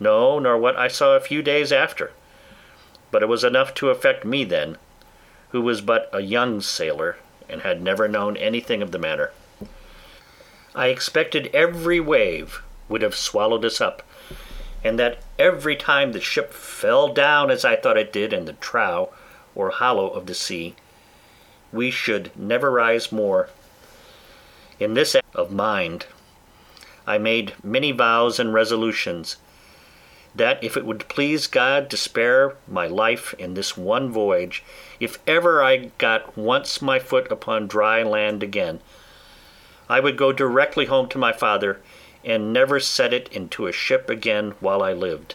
no, nor what I saw a few days after; but it was enough to affect me then, who was but a young sailor, and had never known anything of the matter. I expected every wave would have swallowed us up, and that every time the ship fell down as I thought it did in the trough or hollow of the sea, we should never rise more. In this of mind I made many vows and resolutions, that if it would please God to spare my life in this one voyage, if ever I got once my foot upon dry land again, I would go directly home to my father, and never set it into a ship again while I lived;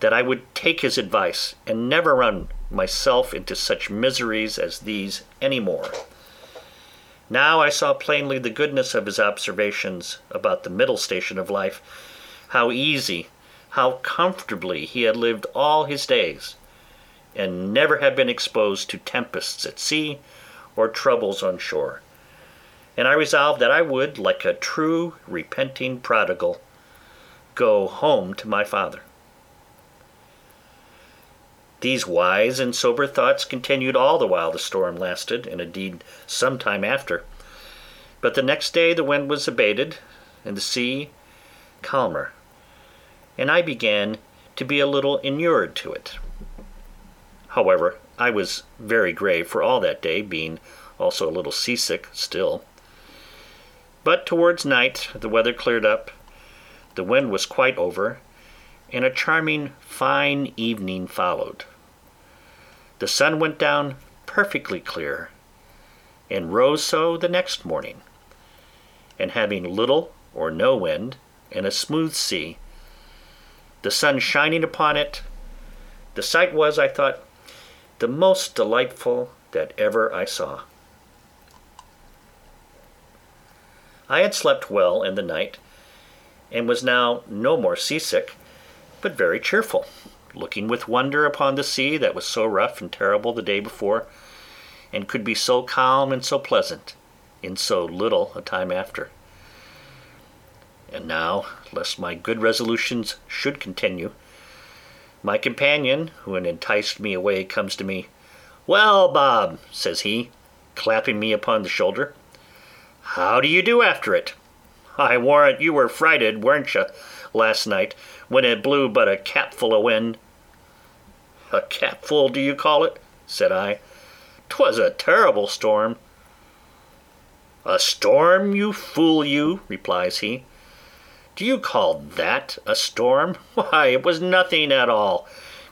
that I would take his advice, and never run myself into such miseries as these any more. Now I saw plainly the goodness of his observations about the middle station of life, how easy, how comfortably he had lived all his days, and never had been exposed to tempests at sea or troubles on shore; and I resolved that I would, like a true repenting prodigal, go home to my father. These wise and sober thoughts continued all the while the storm lasted, and indeed some time after; but the next day the wind was abated, and the sea calmer, and I began to be a little inured to it. However, I was very grave for all that day, being also a little seasick still. But towards night the weather cleared up, the wind was quite over, and a charming fine evening followed. The sun went down perfectly clear, and rose so the next morning; and having little or no wind, and a smooth sea, the sun shining upon it, the sight was, I thought, the most delightful that ever I saw. I had slept well in the night, and was now no more seasick, but very cheerful looking with wonder upon the sea that was so rough and terrible the day before, and could be so calm and so pleasant in so little a time after. And now, lest my good resolutions should continue, my companion, who had enticed me away, comes to me. "Well, Bob," says he, clapping me upon the shoulder, "how do you do after it? I warrant you were frighted, weren't you, last night, when it blew but a capful o' wind?" "A capful do you call it?" said I. "'Twas a terrible storm." "A storm, you fool you!" replies he. "Do you call that a storm? Why, it was nothing at all.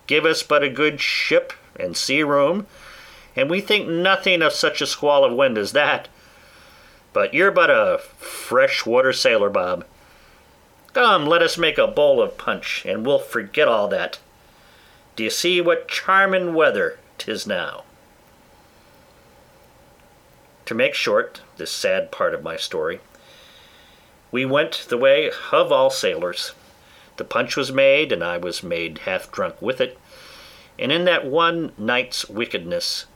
Give us but a good ship and sea room, and we think nothing of such a squall of wind as that. But you're but a fresh water sailor, Bob. Come, let us make a bowl of punch, and we'll forget all that. D'ye see what charmin' weather 'tis now?" To make short this sad part of my story, we went the way of all sailors. The punch was made, and I was made half drunk with it, and in that one night's wickedness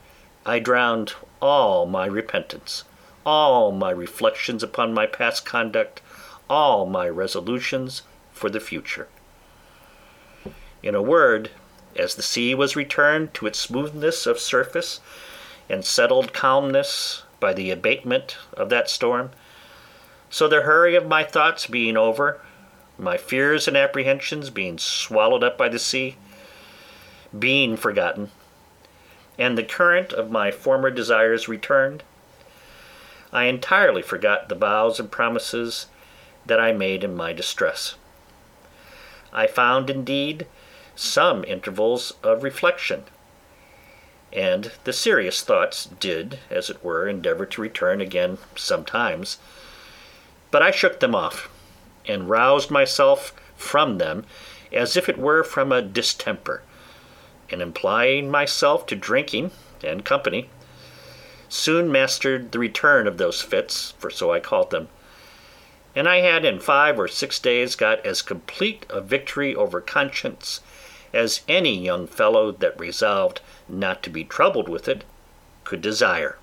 I drowned all my repentance, all my reflections upon my past conduct, all my resolutions for the future. In a word as the sea was returned to its smoothness of surface and settled calmness by the abatement of that storm, so the hurry of my thoughts being over, my fears and apprehensions being swallowed up by the sea, being forgotten, and the current of my former desires returned, I entirely forgot the vows and promises that I made in my distress. I found, indeed, some intervals of reflection, and the serious thoughts did, as it were, endeavour to return again sometimes; but I shook them off, and roused myself from them as if it were from a distemper, and applying myself to drinking and company, soon mastered the return of those fits, for so I called them, and I had in five or six days got as complete a victory over conscience as any young fellow that resolved not to be troubled with it could desire.